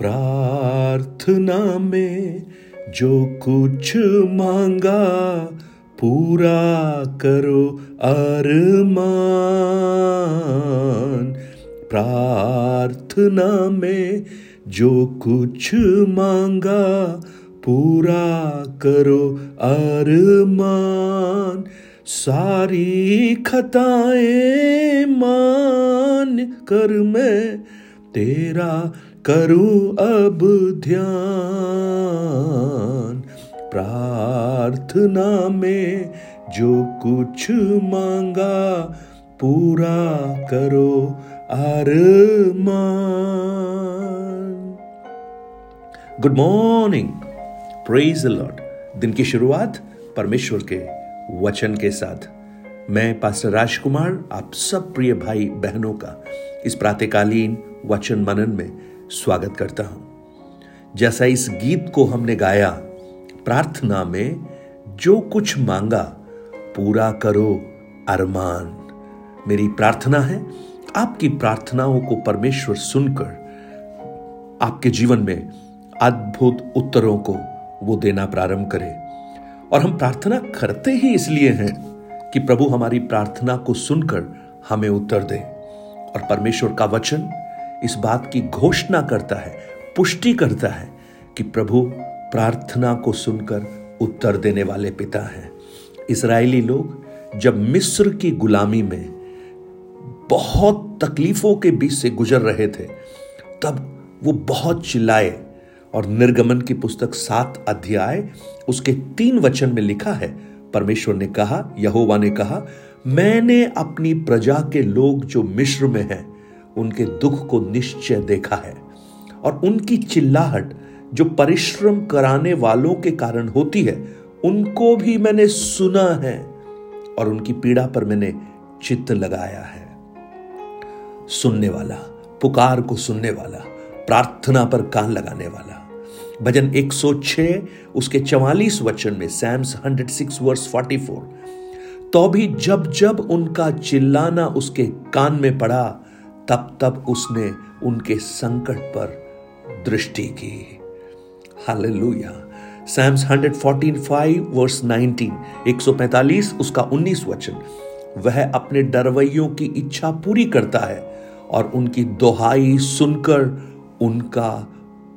प्रार्थना में जो कुछ मांगा, पूरा करो अरमान। प्रार्थना में जो कुछ मांगा, पूरा करो अरमान। सारी खताएँ मान कर मैं तेरा करूँ अब ध्यान। प्रार्थना में जो कुछ मांगा, पूरा करो अरमान। गुड मॉर्निंग प्रेज लॉर्ड दिन की शुरुआत परमेश्वर के वचन के साथ। मैं पास्टर राजकुमार, आप सब प्रिय भाई बहनों का इस प्रातकालीन वचन मनन में स्वागत करता हूँ। जैसा इस गीत को हमने गाया, प्रार्थना में जो कुछ मांगा, पूरा करो अरमान। मेरी प्रार्थना है, आपकी प्रार्थनाओं को परमेश्वर सुनकर आपके जीवन में अद्भुत उत्तरों को वो देना प्रारंभ करे। और हम प्रार्थना करते ही इसलिए हैं कि प्रभु हमारी प्रार्थना को सुनकर हमें उत्तर दे। और परमेश्वर का वचन इस बात की घोषणा करता है, पुष्टि करता है कि प्रभु प्रार्थना को सुनकर उत्तर देने वाले पिता हैं। इसराइली लोग जब मिस्र की गुलामी में बहुत तकलीफों के बीच से गुजर रहे थे, तब वो बहुत चिल्लाए और निर्गमन की पुस्तक सात अध्याय उसके तीन वचन में लिखा है। परमेश्वर ने कहा, यहोवा ने कहा, मैंने अपनी प्रजा के लोग जो मिश्र में हैं उनके दुख को निश्चय देखा है और उनकी चिल्लाहट जो परिश्रम कराने वालों के कारण होती है, उनको भी मैंने सुना है और उनकी पीड़ा पर मैंने चित्त लगाया है। सुनने वाला, पुकार को सुनने वाला, प्रार्थना पर कान लगाने वाला। भजन 106 उसके 44 वचन में सैम्स 106 वर्स 44 तो भी जब जब उनका चिल्लाना उसके कान में पड़ा तब तब उसने उनके संकट पर दृष्टि की। हालेलुया। सैम्स 114 5 वर्स 19 145 उसका 19 वचन। वह अपने डरवैयों की इच्छा पूरी करता है और उनकी दोहाई सुनकर उनका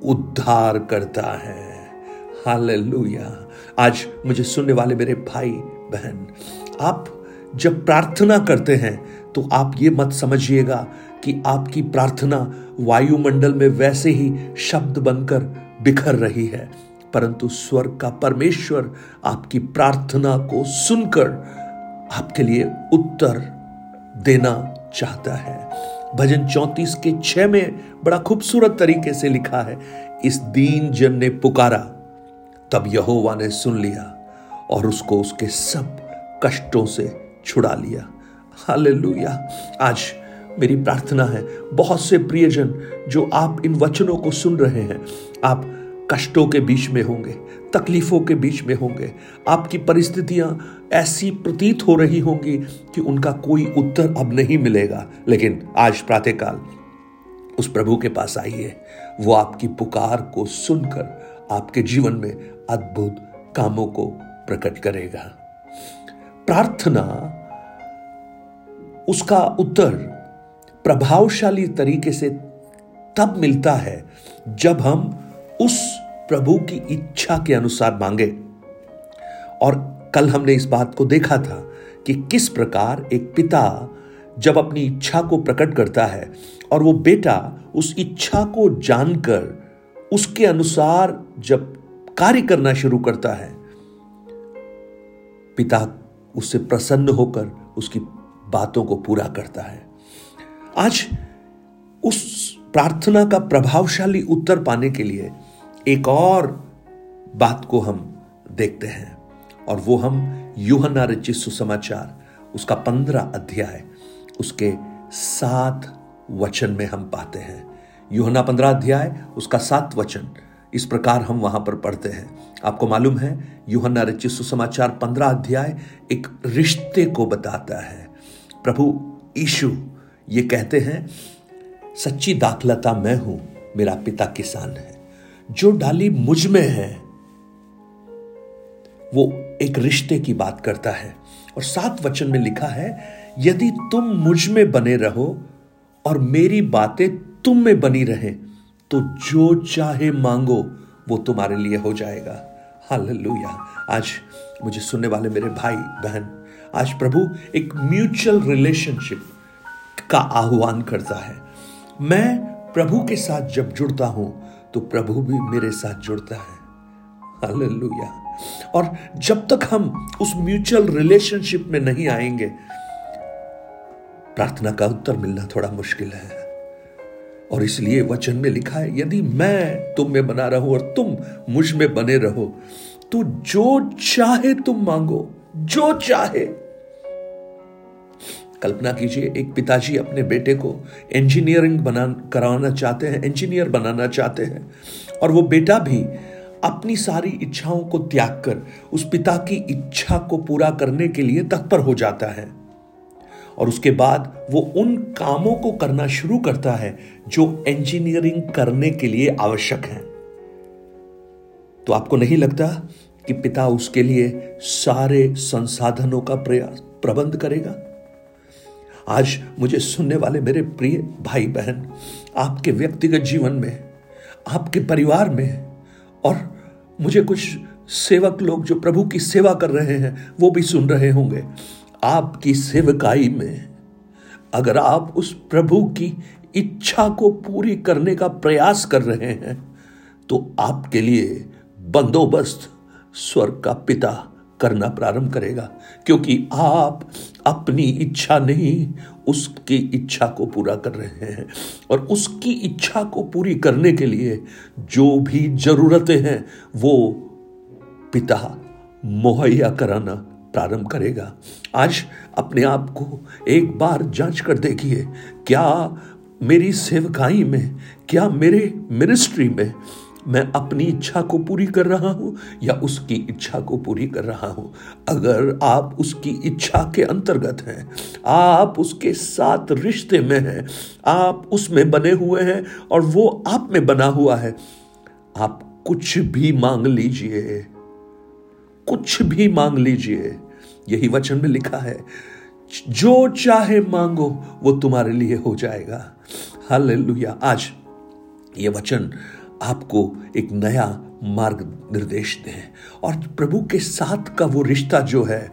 उद्धार करता है। हालेलुया। आज मुझे सुनने वाले मेरे भाई, बहन, आप जब प्रार्थना करते हैं तो आप ये मत समझिएगा कि आपकी प्रार्थना वायुमंडल में वैसे ही शब्द बनकर बिखर रही है, परंतु स्वर्ग का परमेश्वर आपकी प्रार्थना को सुनकर आपके लिए उत्तर देना चाहता है। भजन चौतीस के छह में बड़ा खूबसूरत तरीके से लिखा है, इस दीन जन ने पुकारा, तब यहोवा ने सुन लिया और उसको उसके सब कष्टों से छुड़ा लिया। हालेलुया। आज मेरी प्रार्थना है, बहुत से प्रियजन जो आप इन वचनों को सुन रहे हैं, आप कष्टों के बीच में होंगे, तकलीफों के बीच में होंगे, आपकी परिस्थितियाँ ऐसी प्रतीत हो रही होंगी कि उनका कोई उत्तर अब नहीं मिलेगा। लेकिन आज प्रातःकाल, उस प्रभु के पास आइए, वो आपकी पुकार को सुनकर आपके जीवन में अद्भुत कामों को प्रकट करेगा। प्रार्थना उसका उत्तर प्रभावशाली तरीके से तब मिलता है जब हम उस प्रभु की इच्छा के अनुसार मांगे। और कल हमने इस बात को देखा था कि किस प्रकार एक पिता जब अपनी इच्छा को प्रकट करता है और वो बेटा उस इच्छा को जानकर उसके अनुसार जब कार्य करना शुरू करता है, पिता उससे प्रसन्न होकर उसकी बातों को पूरा करता है। आज उस प्रार्थना का प्रभावशाली उत्तर पाने के लिए एक और बात को हम देखते हैं और वो हम यूहना रचित सुसमाचार, उसका पंद्रह अध्याय, उसके सात वचन में हम पाते हैं। यूहना पंद्रह अध्याय, उसका सात वचन, इस प्रकार हम वहाँ पर पढ़ते हैं। आपको मालूम है यूहना रचित सुसमाचार पंद्रह अध्याय एक रिश्ते को बताता है। प्रभु ईशु ये कहते हैं, सच्ची दाखलता मैं हूँ, मेरा पिता किसान है। जो डाली मुझमें है, वो एक रिश्ते की बात करता है। और सात वचन में लिखा है, यदि तुम मुझमें बने रहो और मेरी बातें तुम में बनी रहे तो जो चाहे मांगो, वो तुम्हारे लिए हो जाएगा। हालेलुया। आज मुझे सुनने वाले मेरे भाई, बहन आज प्रभु एक म्यूचुअल रिलेशनशिप का आह्वान करता है। मैं प्रभु के साथ जब जुड़ता हूँ तो प्रभु भी मेरे साथ जुड़ता है। हालेलुया। और जब तक हम उस म्यूचुअल रिलेशनशिप में नहीं आएँगे, प्रार्थना का उत्तर मिलना थोड़ा मुश्किल है। और इसलिए वचन में लिखा है, यदि मैं तुम में बना रहो और तुम मुझमें बने रहो तो जो चाहे तुम मांगो, जो चाहे कल्पना कीजिए, एक पिताजी अपने बेटे को इंजीनियरिंग बना, कराना चाहते हैं इंजीनियर बनाना चाहते हैं। और वो बेटा भी अपनी सारी इच्छाओं को त्याग कर, उस पिता की इच्छा को पूरा करने के लिए तत्पर हो जाता है। और उसके बाद वो उन कामों को करना शुरू करता है, जो इंजीनियरिंग करने के लिए आवश्यक है। तो आपको नहीं लगता कि पिता उसके लिए सारे संसाधनों का प्रयास प्रबंध करेगा? आज मुझे सुनने वाले मेरे प्रिय भाई बहन आपके व्यक्तिगत जीवन में, आपके परिवार में, और मुझे कुछ सेवक लोग जो प्रभु की सेवा कर रहे हैं, वो भी सुन रहे होंगे। आपकी सेवकाई में, अगर आप उस प्रभु की इच्छा को पूरी करने का प्रयास कर रहे हैं तो आपके लिए बंदोबस्त स्वर्ग का पिता करना प्रारंभ करेगा, क्योंकि आप अपनी इच्छा नहीं, उसकी इच्छा को पूरा कर रहे हैं। और उसकी इच्छा को पूरी करने के लिए जो भी जरूरतें हैं, वो पिता मुहैया कराना प्रारंभ करेगा। आज अपने आप को एक बार जाँच कर देखिए, क्या मेरी सेवकाई में, क्या मेरे मिनिस्ट्री में मैं अपनी इच्छा को पूरी कर रहा हूँ या उसकी इच्छा को पूरी कर रहा हूँ? अगर आप उसकी इच्छा के अंतर्गत हैं, आप उसके साथ रिश्ते में हैं, आप उसमें बने हुए हैं और वो आप में बना हुआ है, आप कुछ भी मांग लीजिए, कुछ भी मांग लीजिए। यही वचन में लिखा है, जो चाहे मांगो, वो तुम्हारे लिए हो जाएगा। हालेलुया। आज ये वचन आपको एक नया मार्ग निर्देश दें। और प्रभु के साथ का वो रिश्ता जो है,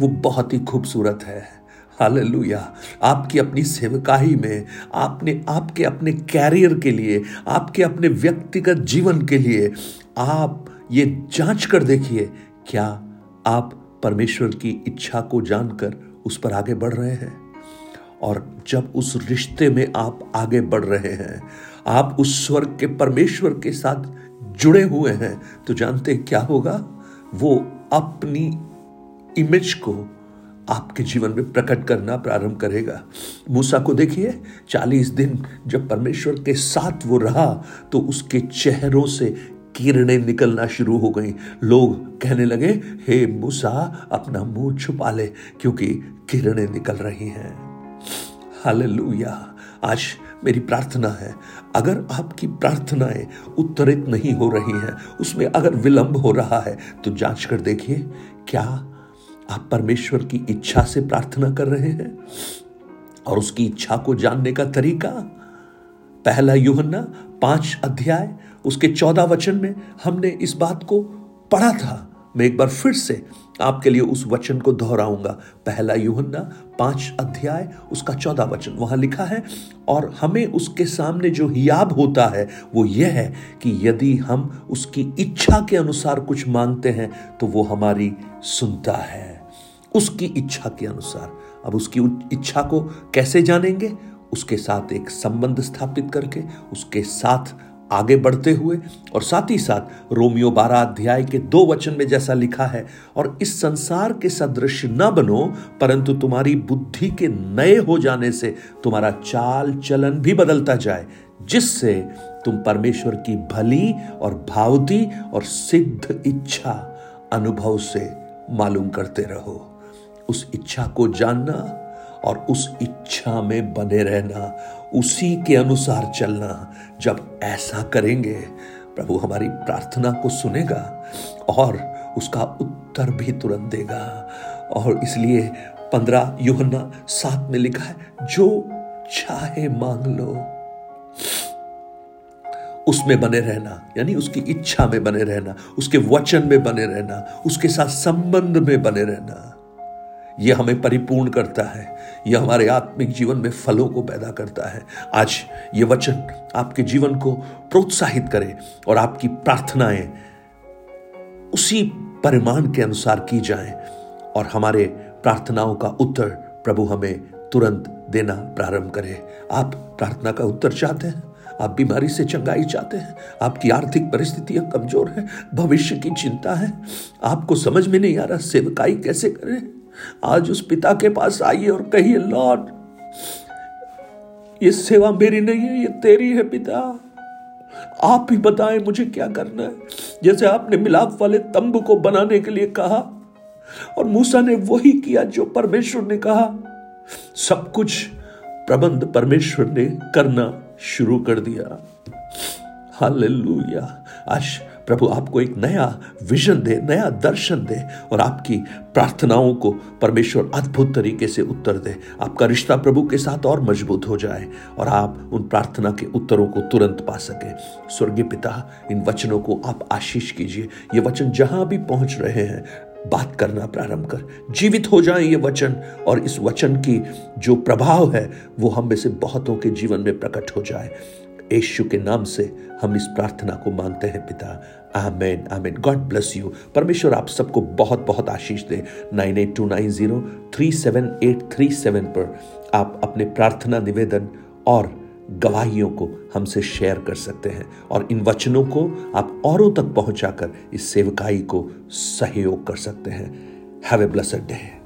वो बहुत ही खूबसूरत है। हालेलुया। आपकी अपनी सेवकाही में, आपने, आपके अपने कैरियर के लिए, आपके अपने व्यक्तिगत जीवन के लिए आप ये जाँच कर देखिए, क्या आप परमेश्वर की इच्छा को जानकर उस पर आगे बढ़ रहे हैं? और जब उस रिश्ते में आप आगे बढ़ रहे हैं आप उस स्वर्ग के परमेश्वर के साथ जुड़े हुए हैं तो जानते क्या होगा? वो अपनी इमेज को आपके जीवन में प्रकट करना प्रारंभ करेगा। मूसा को देखिए, चालीस दिन जब परमेश्वर के साथ वो रहा तो उसके चेहरों से किरणें निकलना शुरू हो गई। लोग कहने लगे, हे मूसा, अपना मुँह छुपा ले, क्योंकि किरणें निकल रही हैं। हालेलुया। आज मेरी प्रार्थना है, अगर आपकी प्रार्थनाएँ उत्तरित नहीं हो रही हैं, उसमें अगर विलंब हो रहा है तो जाँच कर देखिए, क्या आप परमेश्वर की इच्छा से प्रार्थना कर रहे हैं? और उसकी इच्छा को जानने का तरीका? पहला युहन्ना पाँच अध्याय, उसके चौदह वचन में हमने इस बात को पढ़ा था। मैं एक बार फिर से आपके लिए उस वचन को दोहराऊँगा। पहला युहन्ना पाँच अध्याय, उसका चौदह वचन। वहाँ लिखा है, और हमें उसके सामने जो हियाब होता है, वो यह है कि यदि हम उसकी इच्छा के अनुसार कुछ मांगते हैं तो वो हमारी सुनता है। उसकी इच्छा के अनुसार। अब उसकी इच्छा को कैसे जानेंगे? उसके साथ एक संबंध स्थापित करके, उसके साथ आगे बढ़ते हुए और साथ ही साथ रोमियो बारह अध्याय के दो वचन में जैसा लिखा है, और इस संसार के सदृश न बनो, परंतु तुम्हारी बुद्धि के नए हो जाने से तुम्हारा चाल चलन भी बदलता जाए, जिससे तुम परमेश्वर की भली और भावती और सिद्ध इच्छा अनुभव से मालूम करते रहो। उस इच्छा को जानना और उस इच्छा में बने रहना उसी के अनुसार चलना। जब ऐसा करेंगे, प्रभु हमारी प्रार्थना को सुनेगा और उसका उत्तर भी तुरंत देगा। और इसलिए पंद्रह युहन्ना सात में लिखा है, जो चाहे मांग लो। उसमें बने रहना, यानी उसकी इच्छा में बने रहना, उसके वचन में बने रहना, उसके साथ संबंध में बने रहना। यह हमें परिपूर्ण करता है। यह हमारे आत्मिक जीवन में फलों को पैदा करता है। आज ये वचन आपके जीवन को प्रोत्साहित करे और आपकी प्रार्थनाएँ उसी परिमाण के अनुसार की जाएँ और हमारे प्रार्थनाओं का उत्तर प्रभु हमें तुरंत देना प्रारंभ करे। आप प्रार्थना का उत्तर चाहते हैं? आप बीमारी से चंगाई चाहते हैं? आपकी आर्थिक परिस्थितियाँ कमज़ोर है? भविष्य की चिंता है? आपको समझ में नहीं आ रहा सेवकाई कैसे करें? आज उस पिता के पास आइए और कहिए लॉर्ड, ये सेवा मेरी नहीं है, ये तेरी है पिता। आप ही बताएँ मुझे क्या करना है? जैसे आपने मिलाप वाले तंबू को बनाने के लिए कहा, और मूसा ने वही किया जो परमेश्वर ने कहा। सब कुछ प्रबंध परमेश्वर ने करना शुरू कर दिया। हालेलुया। आज प्रभु आपको एक नया विजन दे, नया दर्शन दे और आपकी प्रार्थनाओं को परमेश्वर अद्भुत तरीके से उत्तर दे। आपका रिश्ता प्रभु के साथ और मज़बूत हो जाए और आप उन प्रार्थना के उत्तरों को तुरंत पा सके। स्वर्गीय पिता, इन वचनों को आप आशीष कीजिए। ये वचन जहाँ भी पहुँच रहे हैं, बात करना प्रारंभ कर। जीवित हो जाए ये वचन और इस वचन की जो प्रभाव है, वो हम में से बहुतों के जीवन में प्रकट हो जाए। यशु के नाम से हम इस प्रार्थना को मांगते हैं, पिता। Amen amen. God bless you परमेश्वर आप सबको बहुत बहुत आशीष दे। Nine eight two nine zero three seven eight three seven पर आप अपने प्रार्थना निवेदन और गवाहियों को हमसे शेयर कर सकते हैं और इन वचनों को आप औरों तक पहुंचाकर इस सेवकाई को सहयोग कर सकते हैं। Have a blessed day